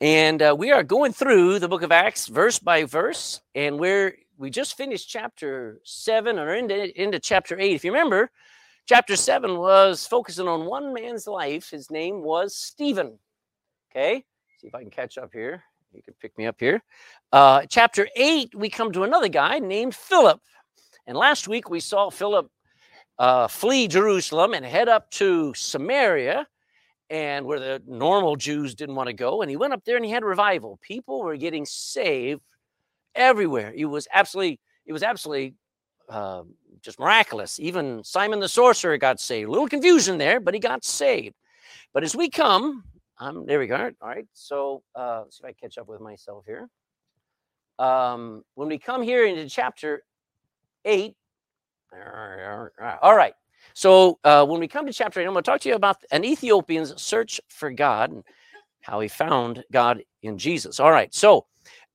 And uh, we are going through the book of Acts verse by verse, and we're we just finished chapter seven or into, into chapter eight. If you remember, chapter seven was focusing on one man's life. His name was Stephen. Okay, see if I can catch up here. You can pick me up here. Uh, chapter eight, we come to another guy named Philip. And last week we saw Philip uh, flee Jerusalem and head up to Samaria and where the normal Jews didn't want to go. And he went up there and he had revival. People were getting saved everywhere. It was absolutely, it was absolutely uh, just miraculous. Even Simon the sorcerer got saved. A little confusion there, but he got saved. But as we come, um, there we go. All right. So uh, see if I catch up with myself here. Um, when we come here into chapter eight, all right. So uh, when we come to chapter 8, I'm going to talk to you about an Ethiopian's search for God and how he found God in Jesus. All right. So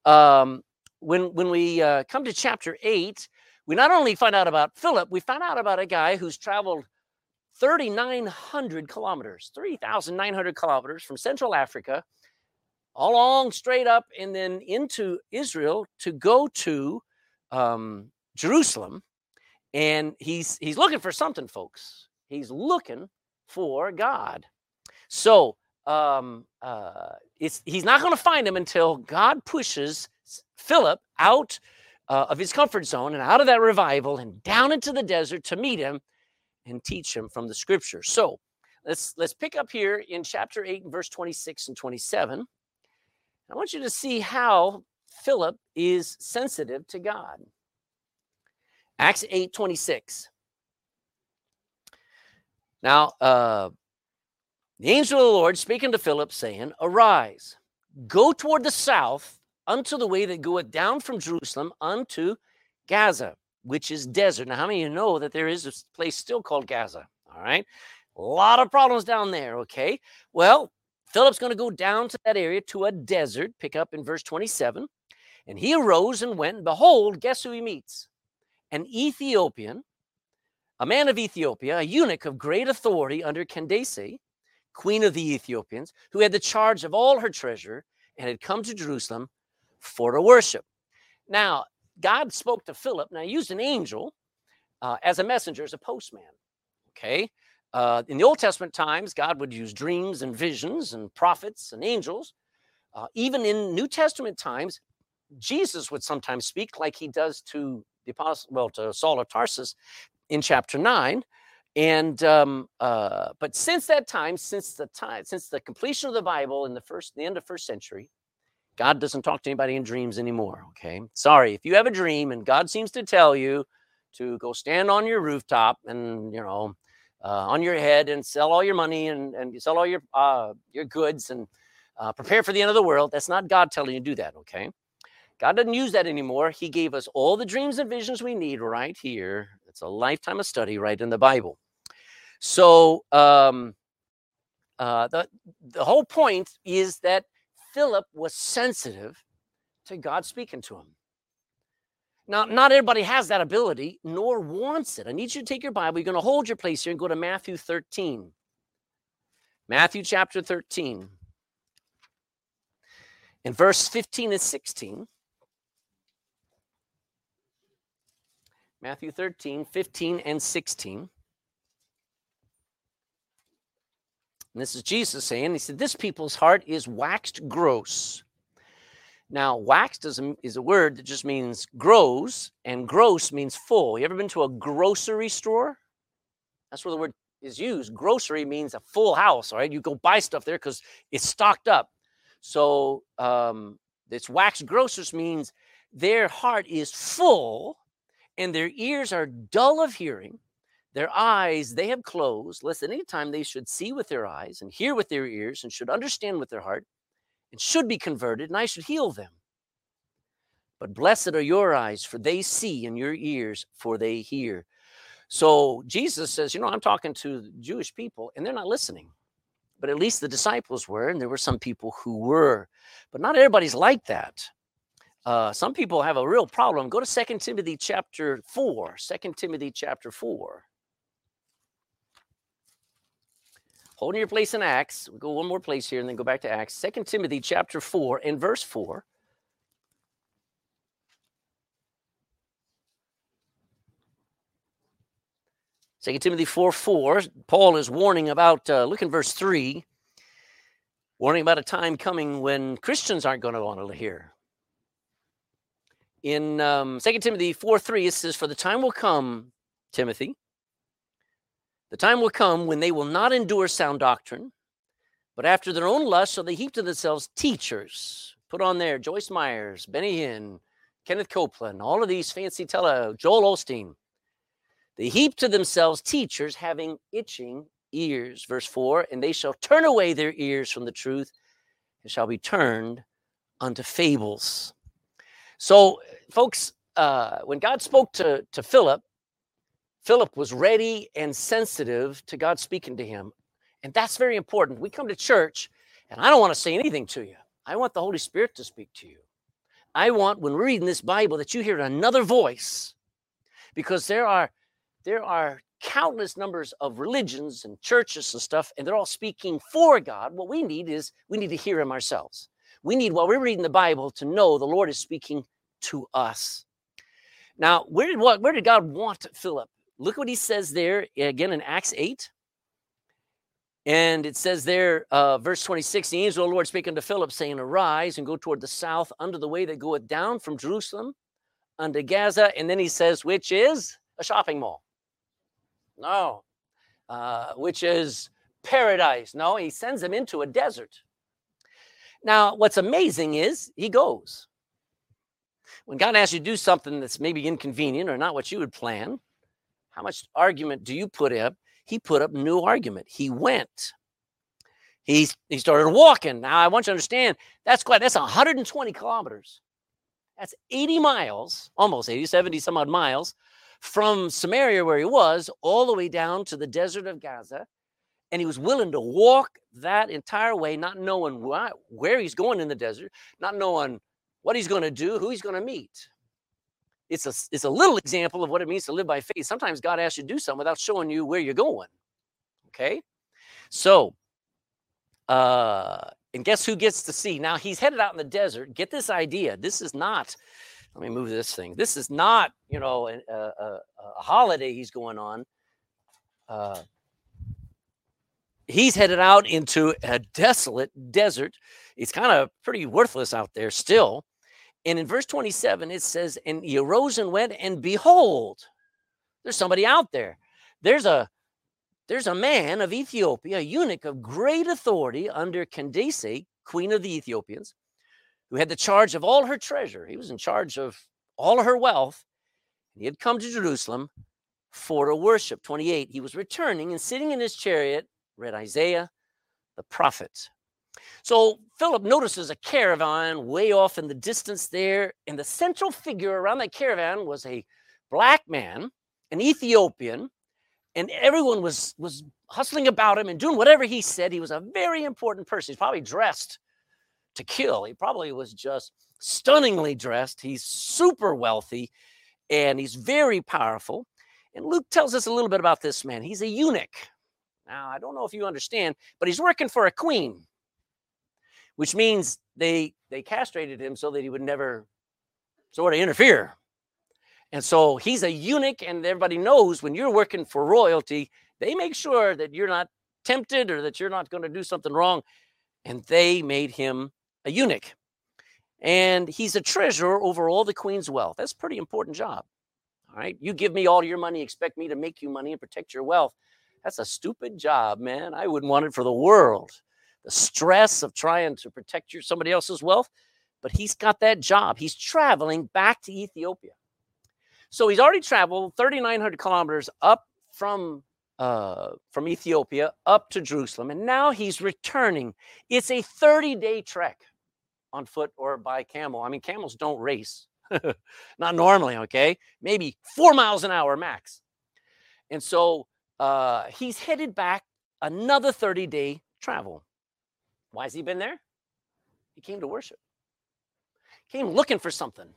um, when, when we uh, come to chapter 8, we not only find out about Philip, we find out about a guy who's traveled 3,900 kilometers, 3,900 kilometers from Central Africa, along straight up and then into Israel to go to um, Jerusalem and he's he's looking for something folks. He's looking for god. So um uh it's he's not going to find him until god pushes philip out uh, of his comfort zone and out of that revival and down into the desert to meet him and teach him from the scripture. So let's let's pick up here in chapter 8 and verse 26 and 27 i want you to see how philip is sensitive to god Acts 8 26. Now, uh, the angel of the Lord speaking to Philip, saying, Arise, go toward the south unto the way that goeth down from Jerusalem unto Gaza, which is desert. Now, how many of you know that there is a place still called Gaza? All right. A lot of problems down there. Okay. Well, Philip's going to go down to that area to a desert, pick up in verse 27. And he arose and went, and behold, guess who he meets? An Ethiopian, a man of Ethiopia, a eunuch of great authority under Candace, queen of the Ethiopians, who had the charge of all her treasure and had come to Jerusalem for to worship. Now, God spoke to Philip. Now, he used an angel uh, as a messenger, as a postman. Okay. Uh, in the Old Testament times, God would use dreams and visions and prophets and angels. Uh, even in New Testament times, Jesus would sometimes speak like he does to the apostle, well, to Saul of Tarsus in chapter nine. And um, uh, but since that time, since the time, since the completion of the Bible in the first, the end of first century, God doesn't talk to anybody in dreams anymore. Okay, sorry if you have a dream and God seems to tell you to go stand on your rooftop and you know uh, on your head and sell all your money and and sell all your uh, your goods and uh, prepare for the end of the world. That's not God telling you to do that. Okay, God doesn't use that anymore. He gave us all the dreams and visions we need right here. It's a lifetime of study right in the Bible. So um, uh, the, the whole point is that Philip was sensitive to God speaking to him. Now, not everybody has that ability, nor wants it. I need you to take your Bible. You're going to hold your place here and go to Matthew 13. Matthew chapter 13. In verse 15 and 16. Matthew 13, 15, and 16. And this is Jesus saying, He said, This people's heart is waxed gross. Now, waxed is a, is a word that just means grows, and gross means full. You ever been to a grocery store? That's where the word is used. Grocery means a full house, all right? You go buy stuff there because it's stocked up. So, um, this waxed gross means their heart is full and their ears are dull of hearing. Their eyes they have closed, lest any time they should see with their eyes and hear with their ears and should understand with their heart and should be converted, and I should heal them. But blessed are your eyes, for they see, and your ears, for they hear. So Jesus says, You know, I'm talking to Jewish people, and they're not listening. But at least the disciples were, and there were some people who were. But not everybody's like that. Uh, some people have a real problem. Go to Second Timothy chapter 4. 2 Timothy chapter 4. holding your place in Acts. We'll go one more place here and then go back to Acts. Second Timothy chapter 4 and verse 4. Second Timothy 4 4, Paul is warning about, uh, look in verse 3, warning about a time coming when Christians aren't going to want to hear. In um, 2 Timothy 4 3, it says, For the time will come, Timothy, the time will come when they will not endure sound doctrine, but after their own lust, shall they heap to themselves teachers. Put on there Joyce Myers, Benny Hinn, Kenneth Copeland, all of these fancy tele, Joel Osteen they heap to themselves teachers having itching ears. Verse 4 And they shall turn away their ears from the truth and shall be turned unto fables. So, folks, uh, when God spoke to, to Philip, Philip was ready and sensitive to God speaking to him. And that's very important. We come to church, and I don't want to say anything to you. I want the Holy Spirit to speak to you. I want, when we're reading this Bible, that you hear another voice because there are there are countless numbers of religions and churches and stuff, and they're all speaking for God. What we need is we need to hear Him ourselves. We need, while we're reading the Bible, to know the Lord is speaking to us. Now, where did what? Where did God want Philip? Look what He says there again in Acts eight. And it says there, uh, verse 26, the angel of the Lord spake unto Philip, saying, Arise and go toward the south under the way that goeth down from Jerusalem unto Gaza. And then he says, which is a shopping mall. No. Uh, which is paradise. No, he sends him into a desert. Now, what's amazing is he goes. When God asks you to do something that's maybe inconvenient or not what you would plan, how much argument do you put up? He put up new argument. He went. He, he started walking. Now, I want you to understand that's quite, that's 120 kilometers. That's 80 miles, almost 80, 70 some odd miles from Samaria, where he was, all the way down to the desert of Gaza. And he was willing to walk that entire way, not knowing why, where he's going in the desert, not knowing what he's going to do, who he's going to meet. It's a, it's a little example of what it means to live by faith. Sometimes God asks you to do something without showing you where you're going. Okay? So, uh, and guess who gets to see? Now he's headed out in the desert. Get this idea. This is not let me move this thing. This is not, you know, a, a, a holiday he's going on. Uh, he's headed out into a desolate desert. It's kind of pretty worthless out there still. And in verse 27, it says, And he arose and went, and behold, there's somebody out there. There's a there's a man of Ethiopia, a eunuch of great authority under Candace, queen of the Ethiopians, who had the charge of all her treasure. He was in charge of all her wealth. He had come to Jerusalem for a worship. 28. He was returning and sitting in his chariot, read Isaiah the prophet. So Philip notices a caravan way off in the distance there, and the central figure around that caravan was a black man, an Ethiopian, and everyone was was hustling about him and doing whatever he said. He was a very important person. He's probably dressed to kill. He probably was just stunningly dressed. He's super wealthy and he's very powerful. And Luke tells us a little bit about this man. He's a eunuch. Now, I don't know if you understand, but he's working for a queen, which means they they castrated him so that he would never sort of interfere. And so he's a eunuch, and everybody knows when you're working for royalty, they make sure that you're not tempted or that you're not going to do something wrong. And they made him a eunuch. And he's a treasurer over all the queen's wealth. That's a pretty important job. All right. You give me all your money, expect me to make you money and protect your wealth. That's a stupid job, man. I wouldn't want it for the world. The stress of trying to protect your somebody else's wealth. But he's got that job. He's traveling back to Ethiopia. So he's already traveled 3,900 kilometers up from uh, from Ethiopia up to Jerusalem, and now he's returning. It's a 30 day trek on foot or by camel. I mean, camels don't race, not normally, okay? Maybe four miles an hour max. And so uh, he's headed back another 30 day travel. Why has he been there? He came to worship, came looking for something.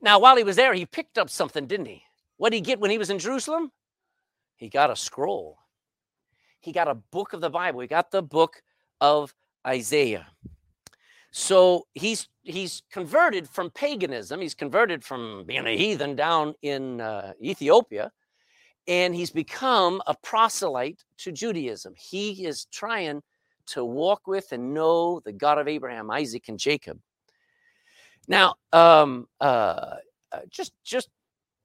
Now, while he was there, he picked up something, didn't he? What did he get when he was in Jerusalem? He got a scroll. he got a book of the Bible. He got the book of Isaiah. So he's he's converted from paganism. He's converted from being a heathen down in uh, Ethiopia, and he's become a proselyte to Judaism. He is trying to walk with and know the God of Abraham, Isaac, and Jacob. Now, um, uh, uh just just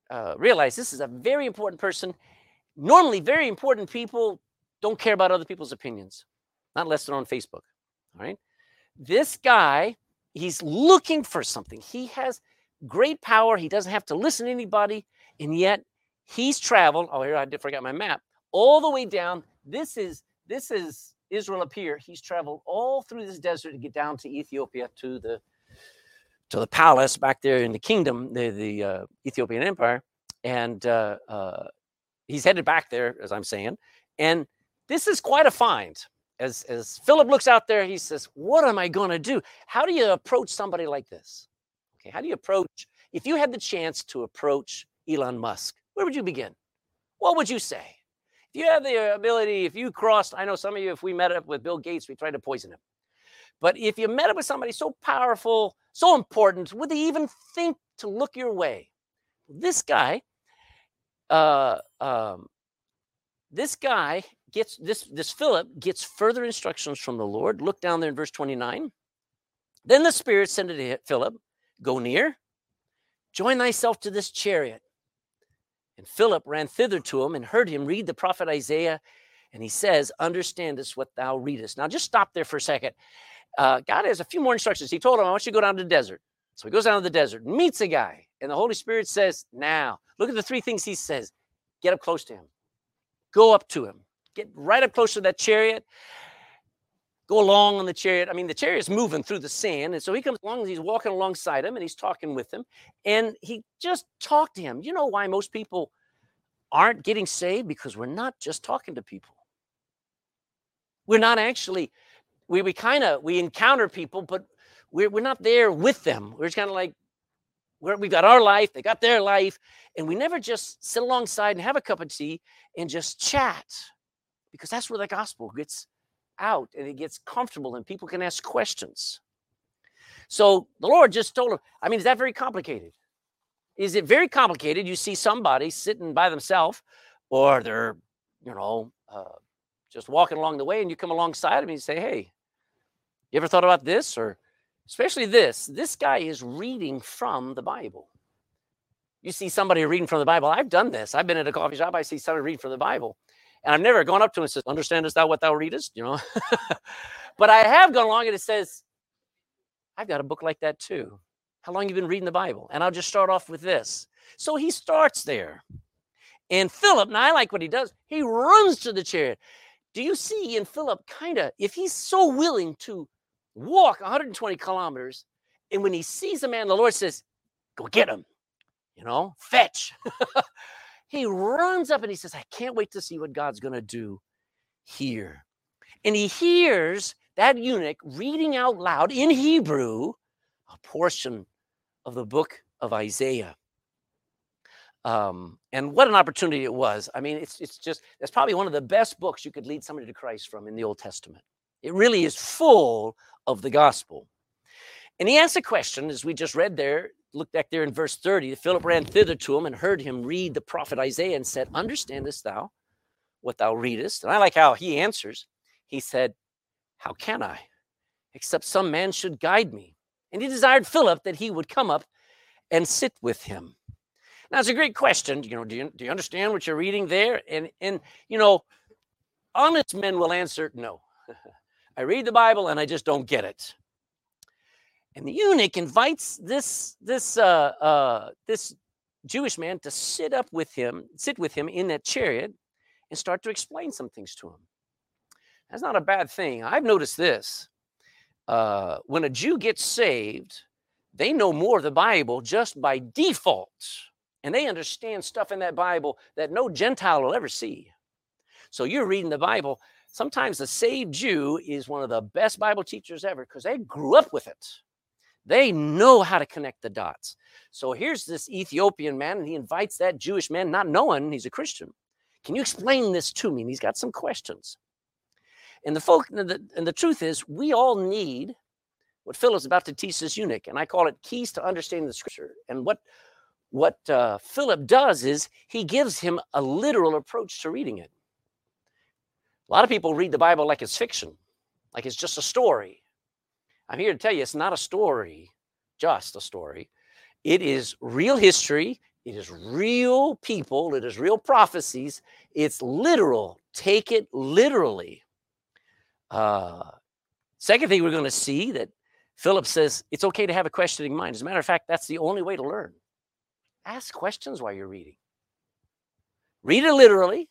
uh, realize this is a very important person. Normally, very important people don't care about other people's opinions, not unless they're on Facebook. All right. This guy, he's looking for something. He has great power. He doesn't have to listen to anybody. And yet he's traveled. Oh, here I did forget my map. All the way down. This is this is Israel up here. He's traveled all through this desert to get down to Ethiopia to the to the palace back there in the kingdom, the, the uh, Ethiopian Empire. And uh, uh, he's headed back there, as I'm saying. And this is quite a find. As, as Philip looks out there, he says, What am I going to do? How do you approach somebody like this? Okay, how do you approach? If you had the chance to approach Elon Musk, where would you begin? What would you say? If you have the ability, if you crossed, I know some of you, if we met up with Bill Gates, we tried to poison him. But if you met up with somebody so powerful, so important, would they even think to look your way? This guy, uh, um, this guy gets this this Philip gets further instructions from the Lord. Look down there in verse 29. Then the Spirit said to Philip, Go near, join thyself to this chariot. And Philip ran thither to him and heard him read the prophet Isaiah. And he says, Understand Understandest what thou readest. Now just stop there for a second uh, God has a few more instructions. He told him, I want you to go down to the desert. So he goes down to the desert, meets a guy, and the Holy Spirit says, Now, look at the three things he says get up close to him, go up to him, get right up close to that chariot, go along on the chariot. I mean, the chariot's moving through the sand. And so he comes along, and he's walking alongside him, and he's talking with him. And he just talked to him. You know why most people aren't getting saved? Because we're not just talking to people. We're not actually we, we kind of we encounter people, but we're, we're not there with them. We're just kind of like we're, we've got our life, they got their life, and we never just sit alongside and have a cup of tea and just chat because that's where the gospel gets out and it gets comfortable and people can ask questions. So the Lord just told him, I mean, is that very complicated? Is it very complicated? You see somebody sitting by themselves or they're, you know, uh, just walking along the way and you come alongside them and you say, Hey, you ever thought about this? Or especially this this guy is reading from the Bible. You see somebody reading from the Bible. I've done this. I've been at a coffee shop. I see somebody reading from the Bible. And I've never gone up to him and said, Understandest thou what thou readest? You know. but I have gone along and it says, I've got a book like that too. How long you been reading the Bible? And I'll just start off with this. So he starts there. And Philip, now I like what he does. He runs to the chariot. Do you see in Philip kind of, if he's so willing to walk 120 kilometers, and when he sees a man, the Lord says, Go get him, you know, fetch. he runs up and he says, I can't wait to see what God's going to do here. And he hears that eunuch reading out loud in Hebrew a portion of the book of Isaiah. Um, and what an opportunity it was. I mean, it's, it's just, that's probably one of the best books you could lead somebody to Christ from in the Old Testament. It really is full of the gospel. And he asked a question, as we just read there, look back there in verse 30. Philip ran thither to him and heard him read the prophet Isaiah and said, Understandest thou what thou readest? And I like how he answers. He said, How can I? Except some man should guide me. And he desired Philip that he would come up and sit with him. Now it's a great question. You know, do you, do you understand what you're reading there? And and you know, honest men will answer no. I read the Bible and I just don't get it. And the eunuch invites this this uh, uh, this Jewish man to sit up with him, sit with him in that chariot, and start to explain some things to him. That's not a bad thing. I've noticed this. Uh, when a Jew gets saved, they know more of the Bible just by default. And they understand stuff in that Bible that no Gentile will ever see. So you're reading the Bible. Sometimes the saved Jew is one of the best Bible teachers ever because they grew up with it. They know how to connect the dots. So here's this Ethiopian man, and he invites that Jewish man, not knowing he's a Christian. Can you explain this to me? And he's got some questions. And the folk and the, and the truth is, we all need what Philip's about to teach this eunuch, and I call it keys to understanding the scripture. And what what uh, Philip does is he gives him a literal approach to reading it. A lot of people read the Bible like it's fiction, like it's just a story. I'm here to tell you it's not a story, just a story. It is real history, it is real people, it is real prophecies, it's literal. Take it literally. Uh, second thing we're going to see that Philip says it's okay to have a questioning mind. As a matter of fact, that's the only way to learn. Ask questions while you're reading. Read it literally.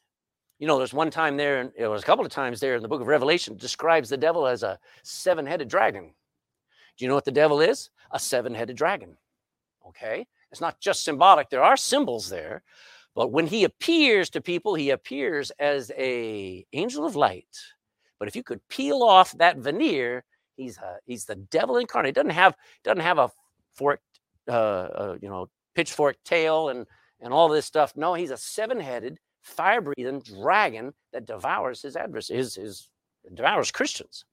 You know, there's one time there, and it was a couple of times there in the book of Revelation, describes the devil as a seven headed dragon. You know what the devil is? A seven headed dragon. Okay? It's not just symbolic, there are symbols there. But when he appears to people, he appears as a angel of light. But if you could peel off that veneer, he's a, he's the devil incarnate. He doesn't have doesn't have a forked uh, uh, you know pitchfork tail and and all this stuff. No, he's a seven-headed, fire-breathing dragon that devours his adversary, his, his devours Christians.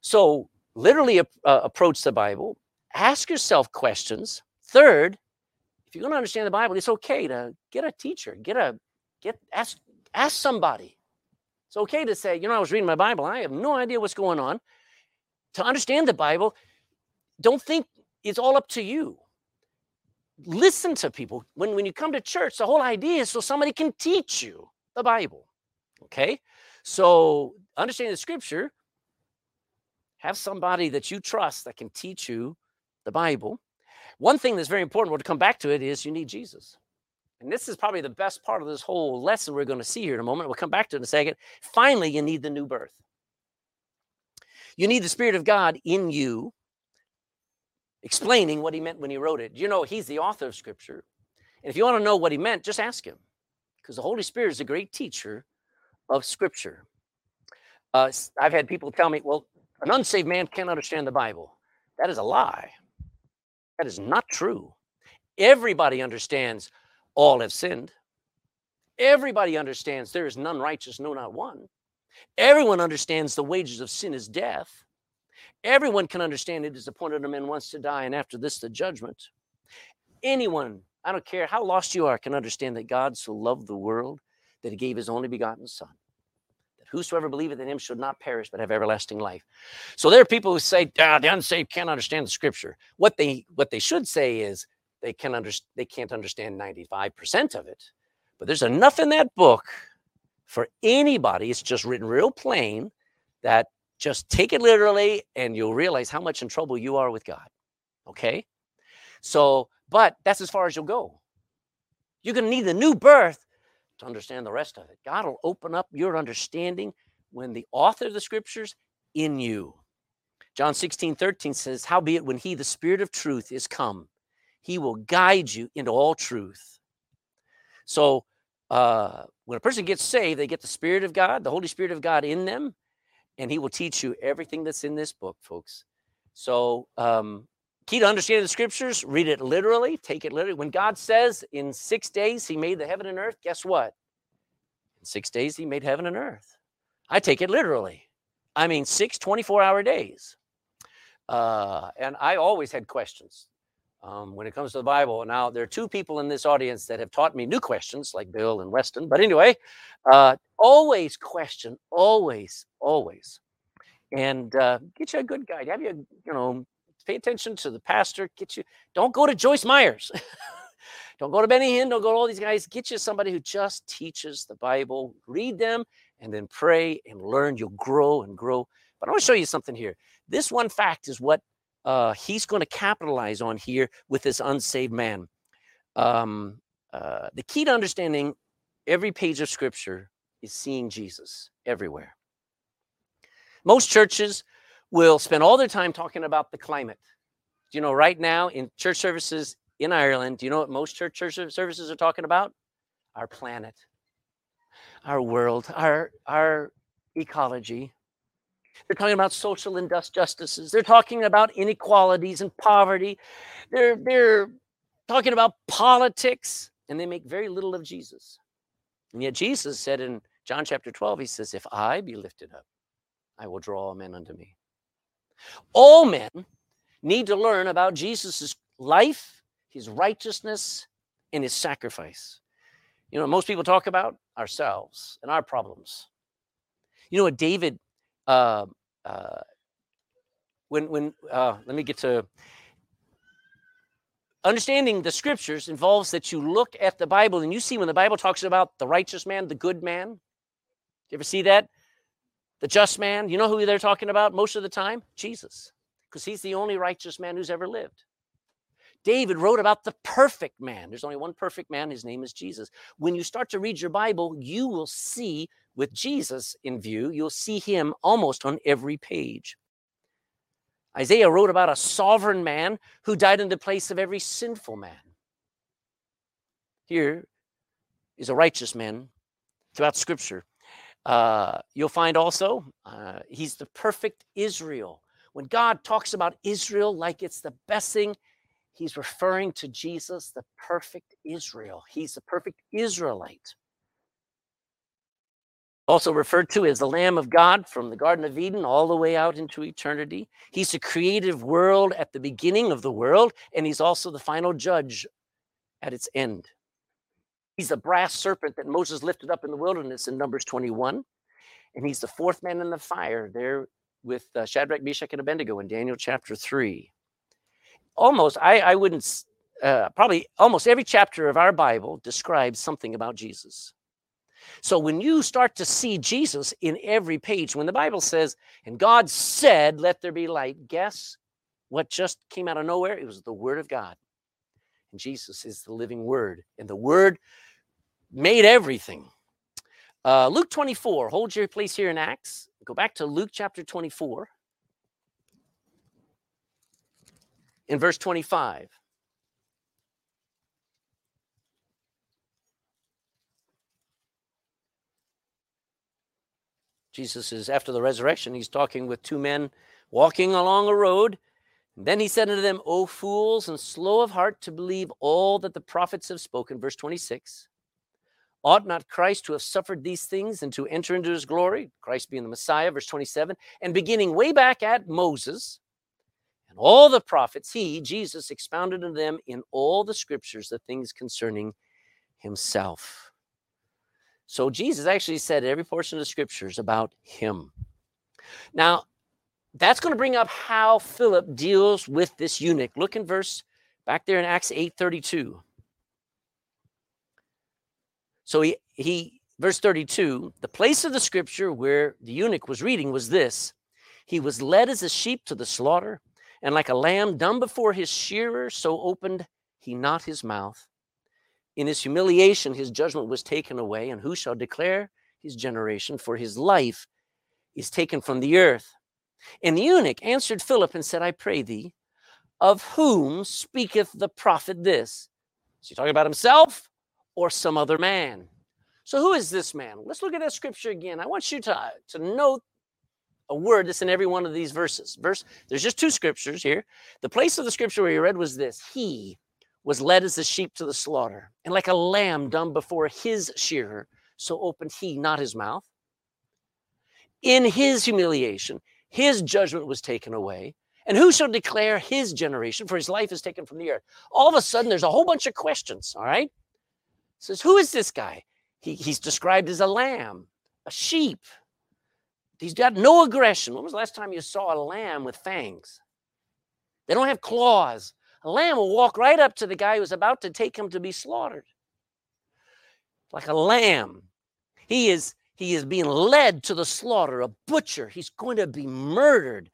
So literally uh, approach the Bible, ask yourself questions. Third, if you're going to understand the Bible, it's okay to get a teacher, get a get ask ask somebody. It's okay to say, you know, I was reading my Bible, I have no idea what's going on. To understand the Bible, don't think it's all up to you listen to people. When, when you come to church, the whole idea is so somebody can teach you the Bible. Okay? So, understanding the scripture, have somebody that you trust that can teach you the Bible. One thing that's very important, we'll come back to it, is you need Jesus. And this is probably the best part of this whole lesson we're going to see here in a moment. We'll come back to it in a second. Finally, you need the new birth. You need the Spirit of God in you explaining what he meant when he wrote it. You know, he's the author of Scripture. And if you want to know what he meant, just ask him, because the Holy Spirit is a great teacher of Scripture. Uh, I've had people tell me, well, an unsaved man can't understand the Bible. That is a lie. That is not true. Everybody understands all have sinned. Everybody understands there is none righteous, no, not one. Everyone understands the wages of sin is death. Everyone can understand it is appointed a man once to die, and after this, the judgment. Anyone, I don't care how lost you are, can understand that God so loved the world that he gave his only begotten Son, whosoever believeth in him should not perish but have everlasting life. So there are people who say, ah, the unsaved can't understand the scripture. What they what they should say is they can under, they can't understand 95% of it. But there's enough in that book for anybody, it's just written real plain that just take it literally and you'll realize how much in trouble you are with God. Okay? So, but that's as far as you'll go. You're going to need the new birth to understand the rest of it. God will open up your understanding when the author of the scriptures in you. John 16, 13 says, Howbeit, when he, the Spirit of truth, is come, he will guide you into all truth. So, uh, when a person gets saved, they get the Spirit of God, the Holy Spirit of God in them, and he will teach you everything that's in this book, folks. So, um, key to understanding the scriptures, read it literally, take it literally. When God says in six days he made the heaven and earth, guess what? In six days he made heaven and earth. I take it literally. I mean, six 24 hour days. Uh, and I always had questions um, when it comes to the Bible. Now, there are two people in this audience that have taught me new questions, like Bill and Weston. But anyway, uh, always question, always, always. And uh, get you a good guide. Have you, you know, pay attention to the pastor. Get you, don't go to Joyce Myers. don't go to Benny Hinn. Don't go to all these guys. Get you somebody who just teaches the Bible. Read them and then pray and learn. You'll grow and grow. But I want to show you something here. This one fact is what uh, he's going to capitalize on here with this unsaved man. Um, uh, the key to understanding every page of scripture is seeing Jesus everywhere. Most churches will spend all their time talking about the climate. Do You know, right now in church services in Ireland, do you know what most church, church services are talking about? Our planet, our world, our, our ecology, they're talking about social injustices. They're talking about inequalities and poverty. They're, they're talking about politics, and they make very little of Jesus. And yet, Jesus said in John chapter 12, He says, If I be lifted up, I will draw all men unto me. All men need to learn about Jesus' life, his righteousness, and his sacrifice. You know, most people talk about ourselves and our problems. You know what David, uh, uh, when when uh, let me get to understanding the scriptures involves that you look at the Bible and you see when the Bible talks about the righteous man, the good man. You ever see that? The just man. You know who they're talking about most of the time? Jesus, because he's the only righteous man who's ever lived. David wrote about the perfect man. There's only one perfect man. His name is Jesus. When you start to read your Bible, you will see, with Jesus in view, you'll see him almost on every page. Isaiah wrote about a sovereign man who died in the place of every sinful man. Here is a righteous man throughout Scripture. Uh, you'll find also uh, he's the perfect Israel. When God talks about Israel like it's the best thing, he's referring to Jesus, the perfect Israel. He's the perfect Israelite also referred to as the Lamb of God from the Garden of Eden all the way out into eternity. He's the creative world at the beginning of the world, and he's also the final judge at its end. He's the brass serpent that Moses lifted up in the wilderness in Numbers 21. And he's the fourth man in the fire there with uh, Shadrach, Meshach, and Abednego in Daniel chapter 3. Almost, I, I wouldn't, uh, probably almost every chapter of our Bible describes something about Jesus. So when you start to see Jesus in every page, when the Bible says, and God said, let there be light, guess what just came out of nowhere? It was the Word of God. And Jesus is the living Word. And the Word made everything. Uh, Luke 24, hold your place here in Acts. Go back to Luke chapter 24 in verse 25. Jesus is after the resurrection, he's talking with two men walking along a road. And then he said unto them, O fools and slow of heart to believe all that the prophets have spoken. Verse 26. Ought not Christ to have suffered these things and to enter into his glory? Christ being the Messiah, verse 27. And beginning way back at Moses and all the prophets, he, Jesus, expounded to them in all the scriptures the things concerning himself. So Jesus actually said every portion of the scriptures about him. Now, that's going to bring up how Philip deals with this eunuch. Look in verse back there in Acts 8:32. So he he verse 32, the place of the scripture where the eunuch was reading was this. He was led as a sheep to the slaughter, and like a lamb dumb before his shearer, so opened he not his mouth. In his humiliation, his judgment was taken away, and who shall declare his generation? For his life is taken from the earth. And the eunuch answered Philip and said, I pray thee, of whom speaketh the prophet this? Is he talking about himself or some other man? So, who is this man? Let's look at that scripture again. I want you to, to note a word that's in every one of these verses. Verse, there's just two scriptures here. The place of the scripture where you read was this He was led as a sheep to the slaughter, and like a lamb dumb before his shearer, so opened he not his mouth. In his humiliation, his judgment was taken away. And who shall declare his generation? For his life is taken from the earth. All of a sudden, there's a whole bunch of questions, all right? Says, who is this guy? He, he's described as a lamb, a sheep. He's got no aggression. When was the last time you saw a lamb with fangs? They don't have claws. A lamb will walk right up to the guy who's about to take him to be slaughtered. Like a lamb. He is he is being led to the slaughter, a butcher. He's going to be murdered.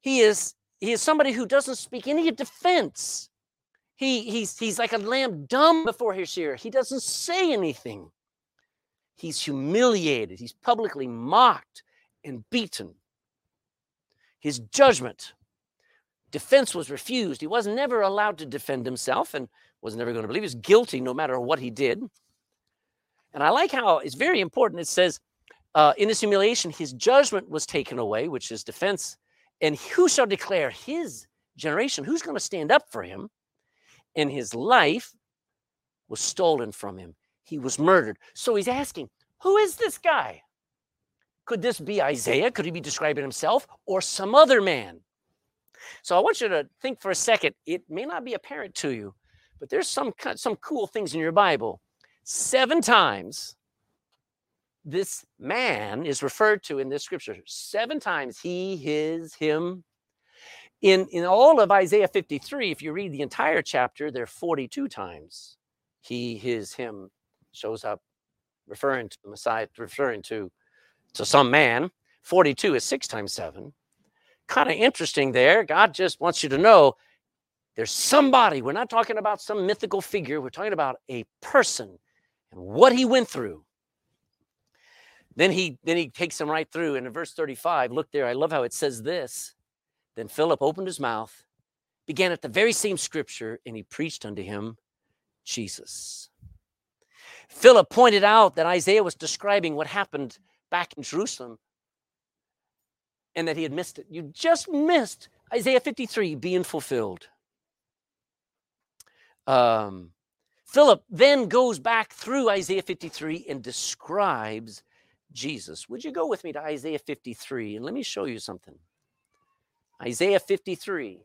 He is he is somebody who doesn't speak any defense. He he's he's like a lamb dumb before his shearer. He doesn't say anything. He's humiliated. He's publicly mocked and beaten. His judgment defense was refused. He was never allowed to defend himself and was never going to believe he was guilty no matter what he did. And I like how it's very important. It says, uh, in his humiliation, his judgment was taken away, which is defense. And who shall declare his generation? Who's going to stand up for him? And his life was stolen from him. He was murdered. So he's asking, who is this guy? Could this be Isaiah? Could he be describing himself or some other man? So I want you to think for a second. It may not be apparent to you, but there's some some cool things in your Bible. Seven times this man is referred to in this scripture. Seven times he, his, him. In, in all of Isaiah 53, if you read the entire chapter, there are 42 times he, his, him shows up, referring to the Messiah, referring to, to some man. 42 is six times seven. Kind of interesting there. God just wants you to know there's somebody. We're not talking about some mythical figure. We're talking about a person and what he went through. Then he then he takes him right through. And in verse 35, look there. I love how it says this. Then Philip opened his mouth, began at the very same scripture, and he preached unto him Jesus. Philip pointed out that Isaiah was describing what happened back in Jerusalem and that he had missed it. You just missed Isaiah 53 being fulfilled. Um, Philip then goes back through Isaiah 53 and describes Jesus. Would you go with me to Isaiah 53 and let me show you something? Isaiah 53.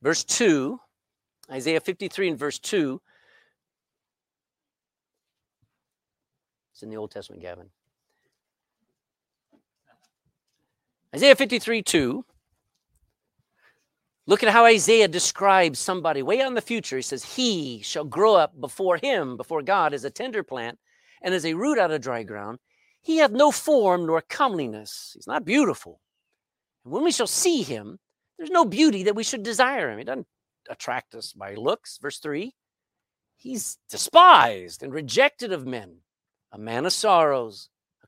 Verse 2, Isaiah 53 and verse 2. It's in the Old Testament, Gavin. Isaiah 53 2. Look at how Isaiah describes somebody way on the future. He says, He shall grow up before him, before God, as a tender plant and as a root out of dry ground. He hath no form nor comeliness. He's not beautiful. And when we shall see him, there's no beauty that we should desire him. He doesn't attract us by looks. Verse 3 He's despised and rejected of men, a man of sorrows,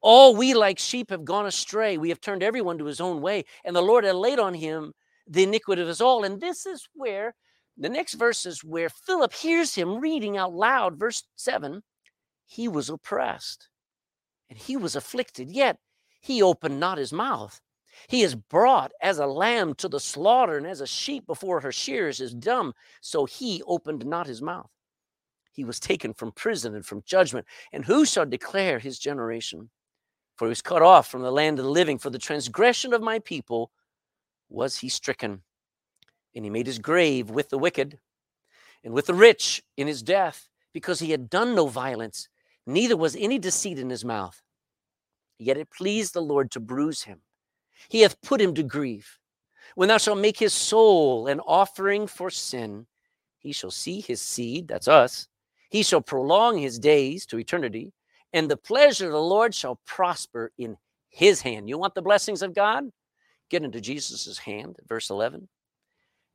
All we like sheep have gone astray. We have turned everyone to his own way, and the Lord had laid on him the iniquity of us all. And this is where the next verse is where Philip hears him reading out loud, verse 7 He was oppressed and he was afflicted, yet he opened not his mouth. He is brought as a lamb to the slaughter, and as a sheep before her shears is dumb, so he opened not his mouth. He was taken from prison and from judgment. And who shall declare his generation? For he was cut off from the land of the living. For the transgression of my people was he stricken and he made his grave with the wicked and with the rich in his death, because he had done no violence, neither was any deceit in his mouth. Yet it pleased the Lord to bruise him. He hath put him to grief. When thou shalt make his soul an offering for sin, he shall see his seed, that's us. He shall prolong his days to eternity, and the pleasure of the Lord shall prosper in his hand. You want the blessings of God? Get into Jesus' hand, verse 11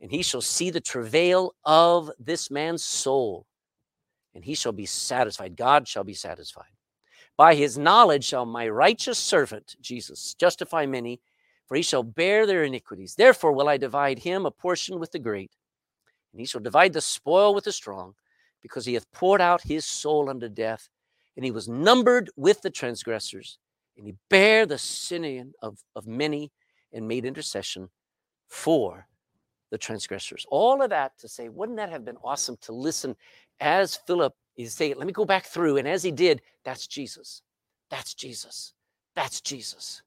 and he shall see the travail of this man's soul, and he shall be satisfied. God shall be satisfied. By his knowledge shall my righteous servant, Jesus, justify many, for he shall bear their iniquities. Therefore will I divide him a portion with the great, and he shall divide the spoil with the strong, because he hath poured out his soul unto death, and he was numbered with the transgressors, and he bare the sin of, of many, and made intercession for the transgressors. All of that to say, wouldn't that have been awesome to listen as Philip is saying, let me go back through. And as he did, that's Jesus. That's Jesus. That's Jesus.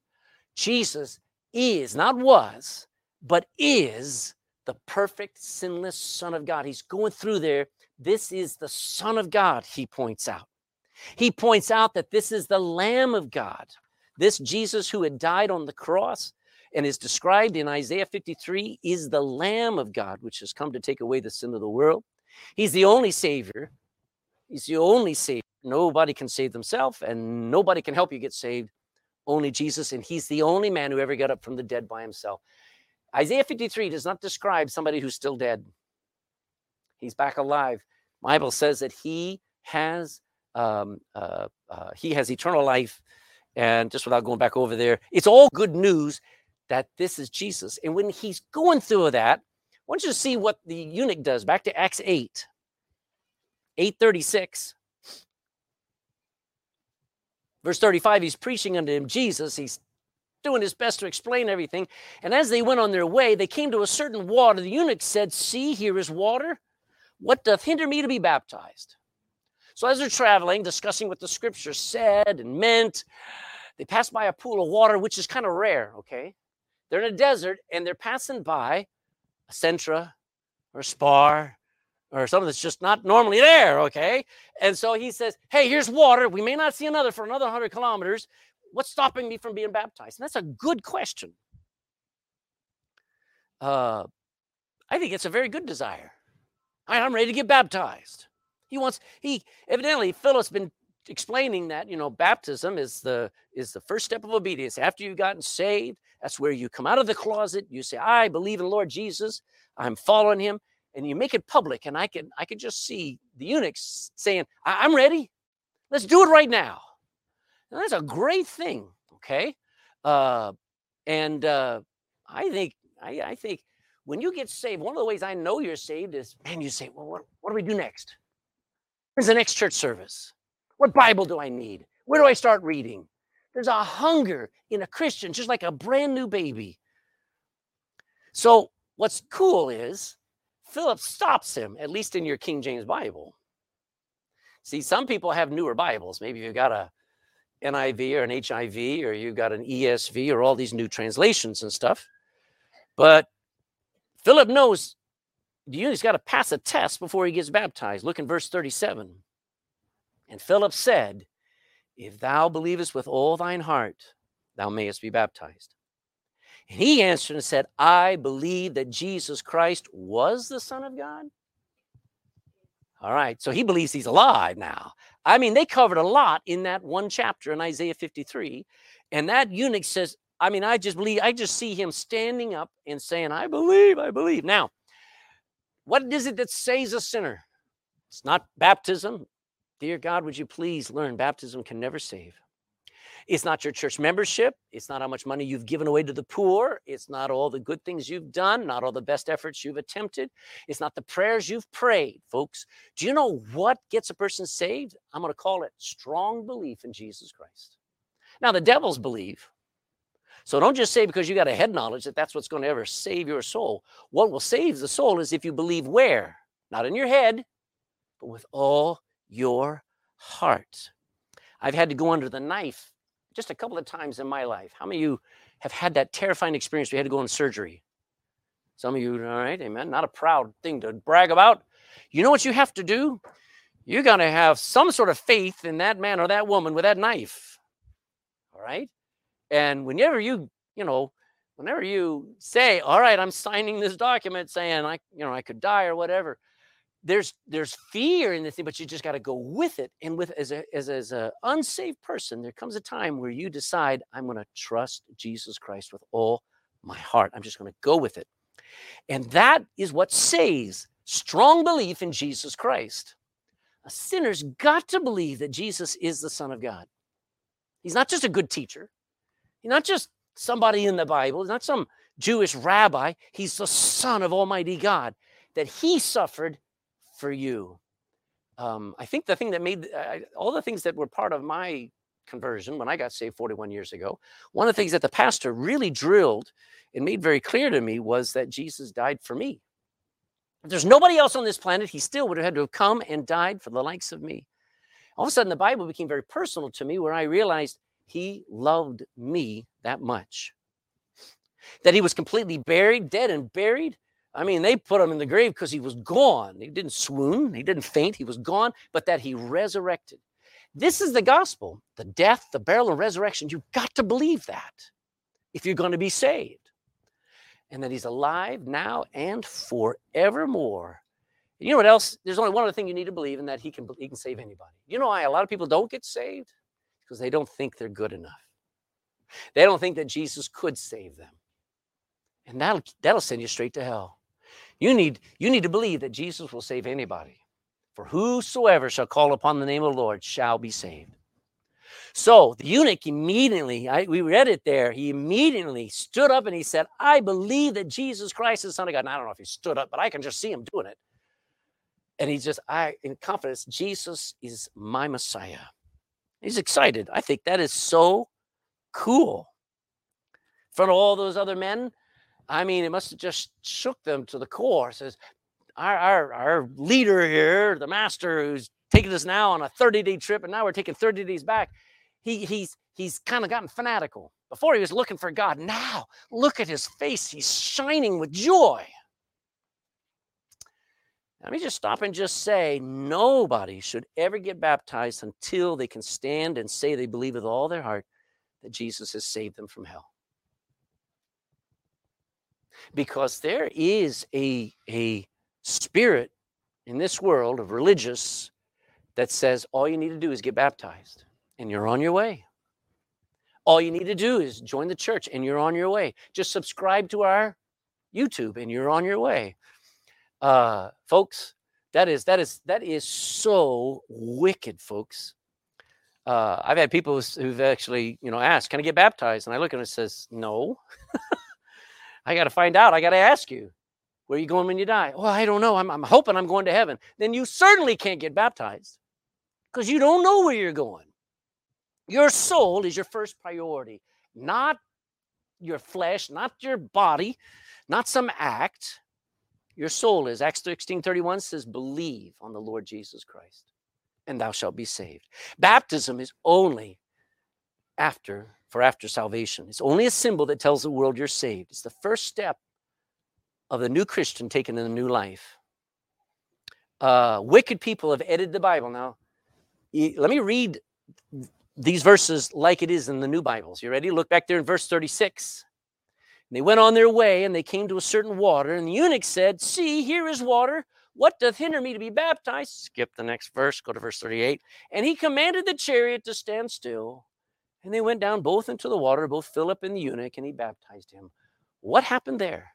Jesus is, not was, but is the perfect, sinless Son of God. He's going through there. This is the Son of God, he points out. He points out that this is the Lamb of God. This Jesus who had died on the cross and is described in Isaiah 53 is the Lamb of God, which has come to take away the sin of the world. He's the only Savior. He's the only Savior. Nobody can save themselves, and nobody can help you get saved. Only Jesus, and He's the only man who ever got up from the dead by himself. Isaiah 53 does not describe somebody who's still dead. He's back alive. Bible says that He has um, uh, uh, he has eternal life. And just without going back over there, it's all good news that this is Jesus. And when he's going through that, I want you to see what the eunuch does. Back to Acts 8, 836. Verse 35, he's preaching unto him Jesus. He's doing his best to explain everything. And as they went on their way, they came to a certain water. The eunuch said, See, here is water. What doth hinder me to be baptized? So as they're traveling, discussing what the scripture said and meant, they pass by a pool of water, which is kind of rare, okay? They're in a desert and they're passing by a Centra or a Spar or something that's just not normally there, okay? And so he says, Hey, here's water. We may not see another for another 100 kilometers. What's stopping me from being baptized? And that's a good question. Uh, I think it's a very good desire. I'm ready to get baptized. He wants, he evidently, Philip's been explaining that you know baptism is the is the first step of obedience. After you've gotten saved that's where you come out of the closet. You say i believe in lord jesus. I'm following him. And you make it public and i can i can just see the eunuchs saying I- am ready. Let's do it right now that's a great thing okay? Uh and uh i think i i think when you get saved one of the ways i know you're saved is man you say well what, what do we do next where's the next church service what Bible do I need? Where do I start reading? There's a hunger in a Christian, just like a brand new baby. So, what's cool is Philip stops him, at least in your King James Bible. See, some people have newer Bibles. Maybe you've got a NIV or an HIV or you've got an ESV or all these new translations and stuff. But Philip knows he's got to pass a test before he gets baptized. Look in verse 37. And Philip said, If thou believest with all thine heart, thou mayest be baptized. And he answered and said, I believe that Jesus Christ was the Son of God. All right, so he believes he's alive now. I mean, they covered a lot in that one chapter in Isaiah 53. And that eunuch says, I mean, I just believe, I just see him standing up and saying, I believe, I believe. Now, what is it that saves a sinner? It's not baptism, Dear God, would you please learn baptism can never save? It's not your church membership. It's not how much money you've given away to the poor. It's not all the good things you've done, not all the best efforts you've attempted. It's not the prayers you've prayed, folks. Do you know what gets a person saved? I'm going to call it strong belief in Jesus Christ. Now, the devils believe. So don't just say because you got a head knowledge that that's what's going to ever save your soul. What will save the soul is if you believe where? Not in your head, but with all your heart. I've had to go under the knife just a couple of times in my life. How many of you have had that terrifying experience? We had to go in surgery. Some of you, all right, amen. Not a proud thing to brag about. You know what you have to do? You got to have some sort of faith in that man or that woman with that knife. All right. And whenever you, you know, whenever you say, all right, I'm signing this document saying I, you know, I could die or whatever, there's there's fear in the thing, but you just got to go with it. And with as a as, as a unsaved person, there comes a time where you decide, I'm going to trust Jesus Christ with all my heart. I'm just going to go with it. And that is what saves strong belief in Jesus Christ. A sinner's got to believe that Jesus is the Son of God. He's not just a good teacher. Not just somebody in the Bible. Not some Jewish rabbi. He's the Son of Almighty God. That he suffered for you. Um, I think the thing that made all the things that were part of my conversion when I got saved 41 years ago, one of the things that the pastor really drilled and made very clear to me was that Jesus died for me. If there's nobody else on this planet, he still would have had to have come and died for the likes of me. All of a sudden, the Bible became very personal to me where I realized he loved me that much. That he was completely buried, dead and buried, I mean, they put him in the grave because he was gone. He didn't swoon, he didn't faint, he was gone, but that he resurrected. This is the gospel the death, the burial, and resurrection. You've got to believe that if you're going to be saved. And that he's alive now and forevermore. You know what else? There's only one other thing you need to believe, and that he can he can save anybody. You know why a lot of people don't get saved? Because they don't think they're good enough. They don't think that Jesus could save them. And that'll that'll send you straight to hell. You need, you need to believe that Jesus will save anybody. For whosoever shall call upon the name of the Lord shall be saved. So the eunuch immediately, I, we read it there, he immediately stood up and he said, I believe that Jesus Christ is the Son of God. And I don't know if he stood up, but I can just see him doing it. And he just, I, in confidence, Jesus is my Messiah. He's excited. I think that is so cool. In front of all those other men, I mean, it must have just shook them to the core. Says, our, our, our leader here, the master who's taking us now on a 30 day trip, and now we're taking 30 days back. He, he's he's kind of gotten fanatical. Before he was looking for God. Now look at his face. He's shining with joy. Let me just stop and just say nobody should ever get baptized until they can stand and say they believe with all their heart that Jesus has saved them from hell. Because there is a, a spirit in this world of religious that says all you need to do is get baptized and you're on your way. All you need to do is join the church and you're on your way. Just subscribe to our YouTube and you're on your way. Uh, folks, that is that is that is so wicked, folks. Uh, I've had people who've actually, you know, asked, "Can I get baptized?" And I look at it and says, "No." I got to find out. I got to ask you. Where are you going when you die? Well, I don't know. I'm, I'm hoping I'm going to heaven. Then you certainly can't get baptized because you don't know where you're going. Your soul is your first priority, not your flesh, not your body, not some act. Your soul is. Acts 16 31 says, Believe on the Lord Jesus Christ, and thou shalt be saved. Baptism is only after, for after salvation. It's only a symbol that tells the world you're saved. It's the first step of the new Christian taking in a new life. Uh, wicked people have edited the Bible. Now, let me read these verses like it is in the new Bibles. You ready? Look back there in verse 36. And they went on their way and they came to a certain water. And the eunuch said, See, here is water. What doth hinder me to be baptized? Skip the next verse, go to verse 38. And he commanded the chariot to stand still. And they went down both into the water, both Philip and the eunuch, and he baptized him. What happened there?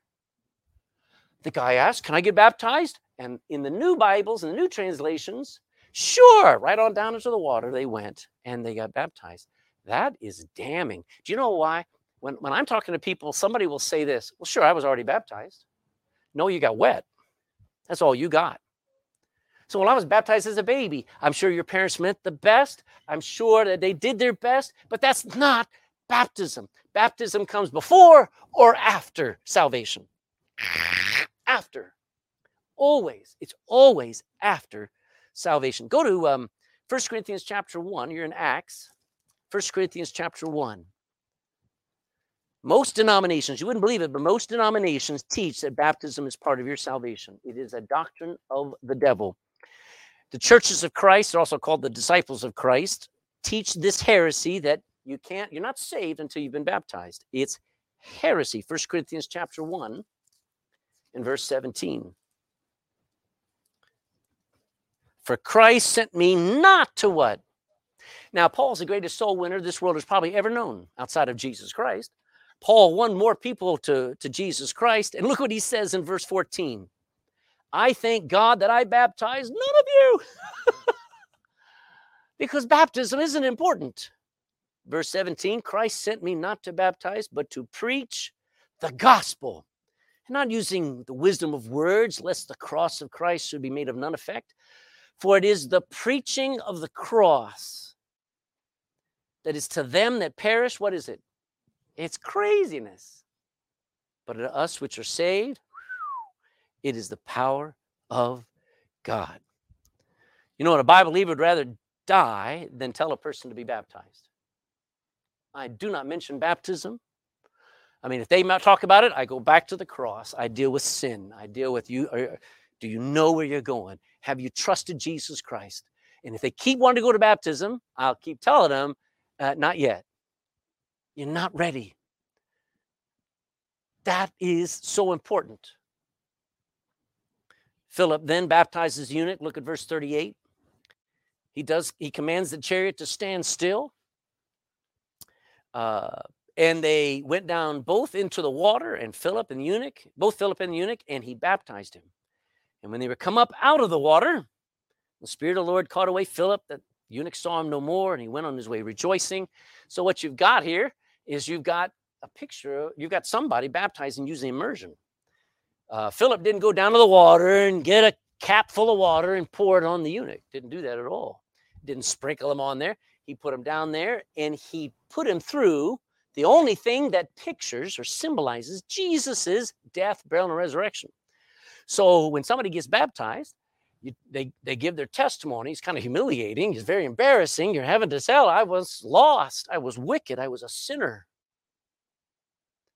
The guy asked, Can I get baptized? And in the new Bibles and the new translations, sure, right on down into the water they went and they got baptized. That is damning. Do you know why? When, when I'm talking to people, somebody will say this Well, sure, I was already baptized. No, you got wet. That's all you got. So when I was baptized as a baby, I'm sure your parents meant the best. I'm sure that they did their best, but that's not baptism. Baptism comes before or after salvation after. Always. It's always after salvation. Go to um, 1 Corinthians chapter 1. You're in Acts. 1 Corinthians chapter 1. Most denominations, you wouldn't believe it, but most denominations teach that baptism is part of your salvation. It is a doctrine of the devil. The churches of Christ, are also called the disciples of Christ, teach this heresy that you can't, you're not saved until you've been baptized. It's heresy. 1 Corinthians chapter 1 and verse 17. For Christ sent me not to what? Now, Paul's the greatest soul winner this world has probably ever known outside of Jesus Christ. Paul won more people to, to Jesus Christ. And look what he says in verse 14 I thank God that I baptized none of you. because baptism isn't important. Verse 17 Christ sent me not to baptize, but to preach the gospel And not using the wisdom of words, lest the cross of Christ should be made of none effect. For it is the preaching of the cross that is to them that perish. What is it? It's craziness. But to us which are saved, it is the power of God. You know what? A Bible believer would rather die than tell a person to be baptized. I do not mention baptism I mean, if they talk about it, I go back to the cross. I deal with sin. I deal with you. Do you know where you're going? Have you trusted Jesus Christ? And if they keep wanting to go to baptism, I'll keep telling them, uh, not yet. You're not ready. That is so important. Philip then baptizes eunuch. Look at verse 38. He does, he commands the chariot to stand still. Uh, and they went down both into the water, and Philip and the eunuch, both Philip and the eunuch, and he baptized him. And when they were come up out of the water, The Spirit of the Lord caught away Philip. The eunuch saw him no more, and he went on his way rejoicing. So, what you've got here is you've got a picture, you've got somebody baptizing using immersion. Uh, Philip didn't go down to the water and get a cap full of water and pour it on the eunuch. Didn't do that at all. Didn't sprinkle him on there. He put him down there and he put him through the only thing that pictures or symbolizes Jesus's death, burial, and resurrection. So when somebody gets baptized, you, they, they give their testimony. It's kind of humiliating. It's very embarrassing. You're having to tell, I was lost. I was wicked. I was a sinner.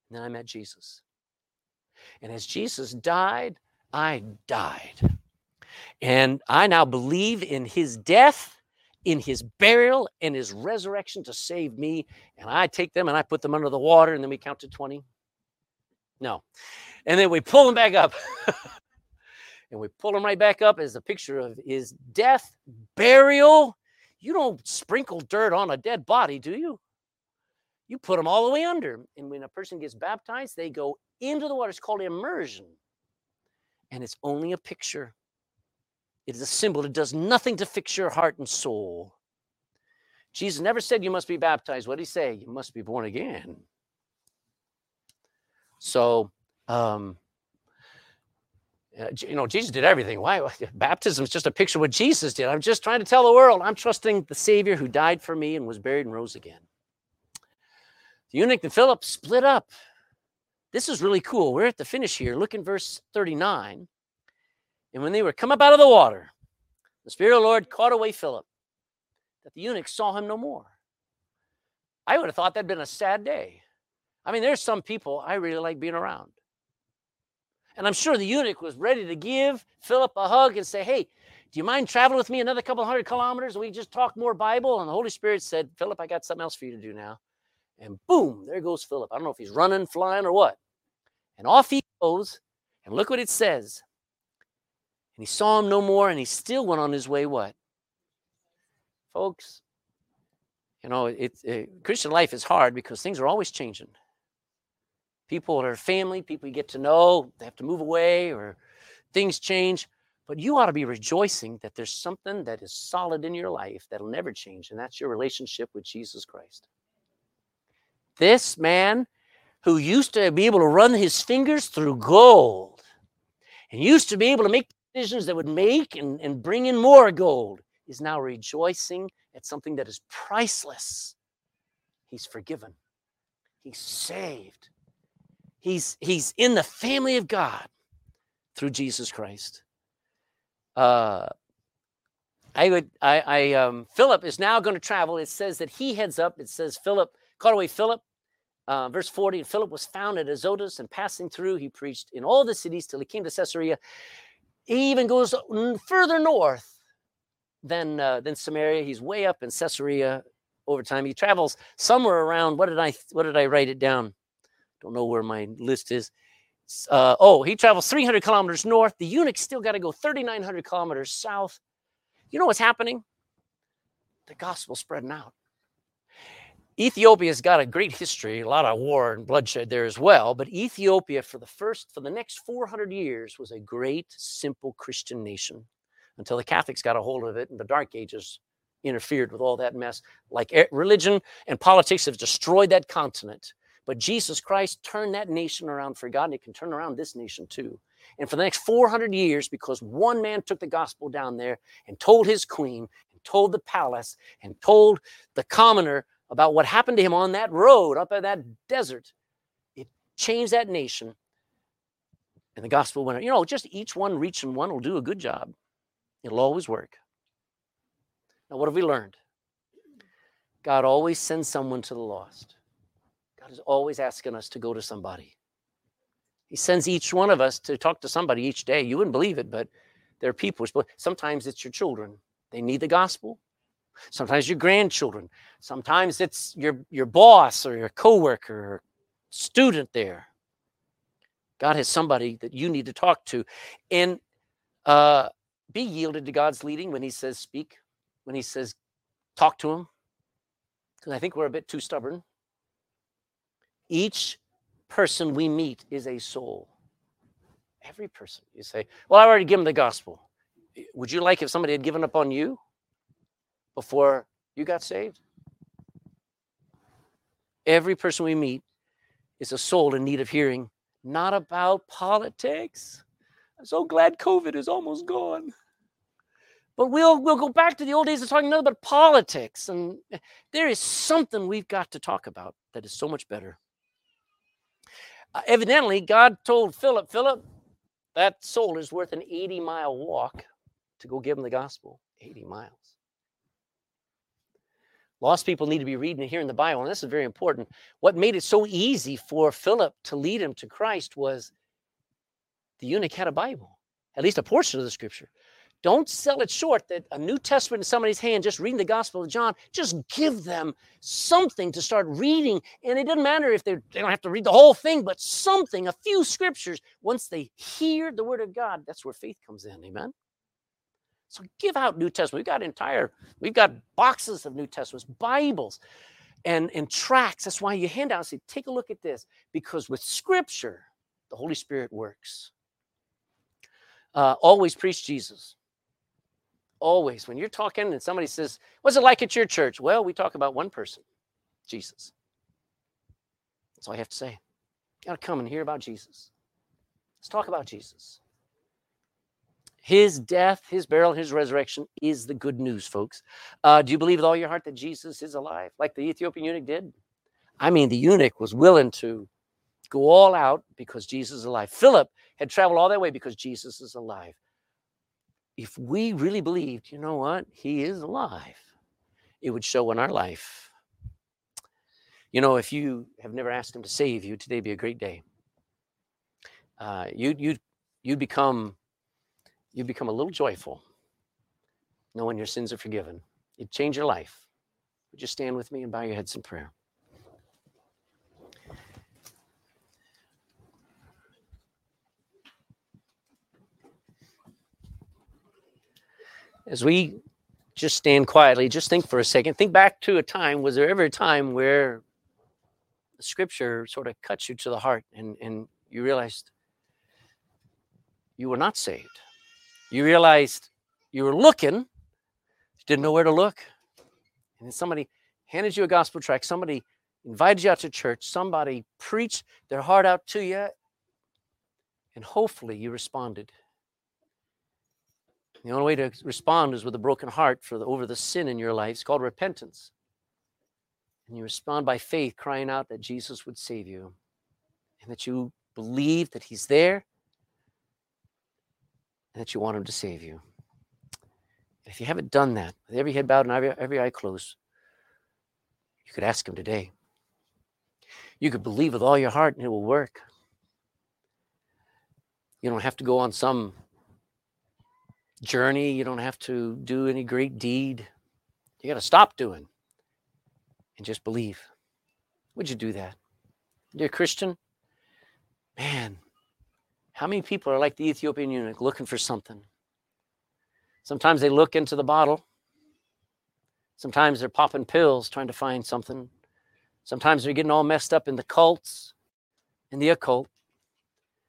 And then I met Jesus. And as Jesus died, I died. And I now believe in his death, in his burial, and his resurrection to save me. And I take them and I put them under the water, and then we count to 20. No. And then we pull them back up. and we pull them right back up as a picture of his death, burial. You don't sprinkle dirt on a dead body, do you? You put them all the way under. And when a person gets baptized, they go into the water. It's called immersion. And it's only a picture, it is a symbol. It does nothing to fix your heart and soul. Jesus never said you must be baptized. What did he say? You must be born again. So, um, uh, you know, Jesus did everything. Why? Baptism is just a picture of what Jesus did. I'm just trying to tell the world I'm trusting the Savior who died for me and was buried and rose again. The eunuch and Philip split up. This is really cool. We're at the finish here. Look in verse 39. And when they were come up out of the water, the Spirit of the Lord caught away Philip, that the eunuch saw him no more. I would have thought that'd been a sad day. I mean, there's some people I really like being around. And I'm sure the eunuch was ready to give Philip a hug and say, Hey, do you mind traveling with me another couple hundred kilometers? We just talk more Bible. And the Holy Spirit said, Philip, I got something else for you to do now. And boom, there goes Philip. I don't know if he's running, flying, or what. And off he goes. And look what it says. And he saw him no more, and he still went on his way. What? Folks, you know, it, it, Christian life is hard because things are always changing. People are family, people you get to know, they have to move away or things change. But you ought to be rejoicing that there's something that is solid in your life that'll never change, and that's your relationship with Jesus Christ. This man who used to be able to run his fingers through gold and used to be able to make decisions that would make and, and bring in more gold is now rejoicing at something that is priceless. He's forgiven, he's saved, he's, he's in the family of God through Jesus Christ. Uh, I would, I, I um, Philip is now going to travel. It says that he heads up. It says Philip caught away Philip uh, verse 40 and Philip was found at Azotus and passing through, he preached in all the cities till he came to Caesarea. He even goes further north than, uh, than Samaria. He's way up in Caesarea over time. He travels somewhere around, what did I, what did I write it down? Don't know where my list is. Uh, oh, he travels 300 kilometers north. The eunuch still got to go 3,900 kilometers south. You know what's happening? The gospel spreading out. Ethiopia's got a great history, a lot of war and bloodshed there as well. But Ethiopia, for the first, for the next 400 years, was a great, simple Christian nation until the Catholics got a hold of it and the Dark Ages interfered with all that mess. Like religion and politics have destroyed that continent. But Jesus Christ turned that nation around for God, and He can turn around this nation too. And for the next 400 years, because one man took the gospel down there and told his queen, and told the palace, and told the commoner about what happened to him on that road up in that desert. It changed that nation. And the gospel went, you know, just each one reaching one will do a good job. It'll always work. Now, what have we learned? God always sends someone to the lost. God is always asking us to go to somebody. He sends each one of us to talk to somebody each day. You wouldn't believe it, but there are people. Sometimes it's your children. They need the gospel sometimes your grandchildren, sometimes it's your, your boss or your coworker or student there. God has somebody that you need to talk to. And uh, be yielded to God's leading when He says speak, when He says talk to Him. Because I think we're a bit too stubborn. Each person we meet is a soul. Every person. You say, Well, I already given the gospel. Would you like if somebody had given up on you before you got saved? Every person we meet is a soul in need of hearing, not about politics. I'm so glad COVID is almost gone. But we'll we'll go back to the old days of talking about politics, and there is something we've got to talk about that is so much better. Uh, evidently, God told Philip, Philip, that soul is worth an 80 mile walk to go give him the gospel. 80 miles. Lost people need to be reading and hearing the Bible, and this is very important. What made it so easy for Philip to lead him to Christ was the eunuch had a Bible, at least a portion of the scripture. Don't sell it short that a New Testament in somebody's hand, just reading the Gospel of John, just give them something to start reading. And it doesn't matter if they don't have to read the whole thing, but something, a few scriptures. Once they hear the Word of God, that's where faith comes in. Amen. So give out New Testament. We've got entire, we've got boxes of New Testaments, Bibles, and, and tracts. That's why you hand out and say, take a look at this. Because with Scripture, the Holy Spirit works. Uh, always preach Jesus. Always. When you're talking and somebody says, What's it like at your church? Well, we talk about one person, Jesus. That's all I have to say. You got to come and hear about Jesus. Let's talk about Jesus. His death, his burial, his resurrection is the good news, folks. Uh, do you believe with all your heart that Jesus is alive, like the Ethiopian eunuch did? I mean, the eunuch was willing to go all out because Jesus is alive. Philip had traveled all that way because Jesus is alive. If we really believed, you know what, he is alive, it would show in our life. You know, if you have never asked him to save you, today be a great day. Uh, you you you become you become a little joyful knowing your sins are forgiven. It change your life. Would you stand with me and bow your heads in prayer? As we just stand quietly, just think for a second. Think back to a time. Was there ever a time where the scripture sort of cuts you to the heart and, and you realized you were not saved? you realized you were looking, didn't know where to look, and then somebody handed you a gospel tract, somebody invited you out to church, somebody preached their heart out to you, and hopefully you responded. The only way to respond is with a broken heart for the, over the sin in your life. It's called repentance. And you respond by faith, crying out that Jesus would save you and that you believe that He's there and that you want Him to save you. And if you haven't done that, with every head bowed and every, every eye closed, you could ask Him today. You could believe with all your heart and it will work. You don't have to go on some journey. You don't have to do any great deed. You got to stop doing and just believe. Would you do that? Dear Christian, man, how many people are like the Ethiopian eunuch looking for something? Sometimes they look into the bottle. Sometimes they're popping pills trying to find something. Sometimes they're getting all messed up in the cults, in the occult.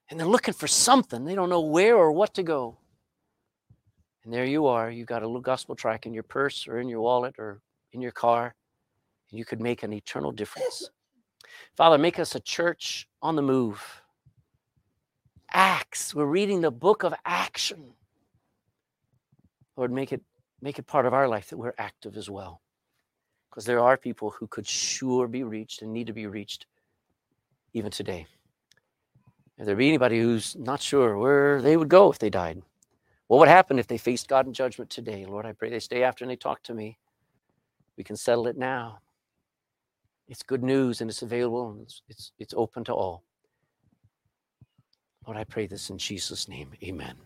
And they're looking for something. They don't know where or what to go. And there you are. You've got a little gospel track in your purse or in your wallet or in your car. And you could make an eternal difference. Father, make us a church on the move acts. We're reading the book of action. Lord, make it make it part of our life that we're active as well. Because there are people who could sure be reached and need to be reached even today. If there be anybody who's not sure where they would go if they died, what would happen if they faced God in judgment today? Lord, I pray they stay after and they talk to me. We can settle it now. It's good news and it's available and it's, it's, it's open to all. Lord, I pray this in Jesus' name. Amen.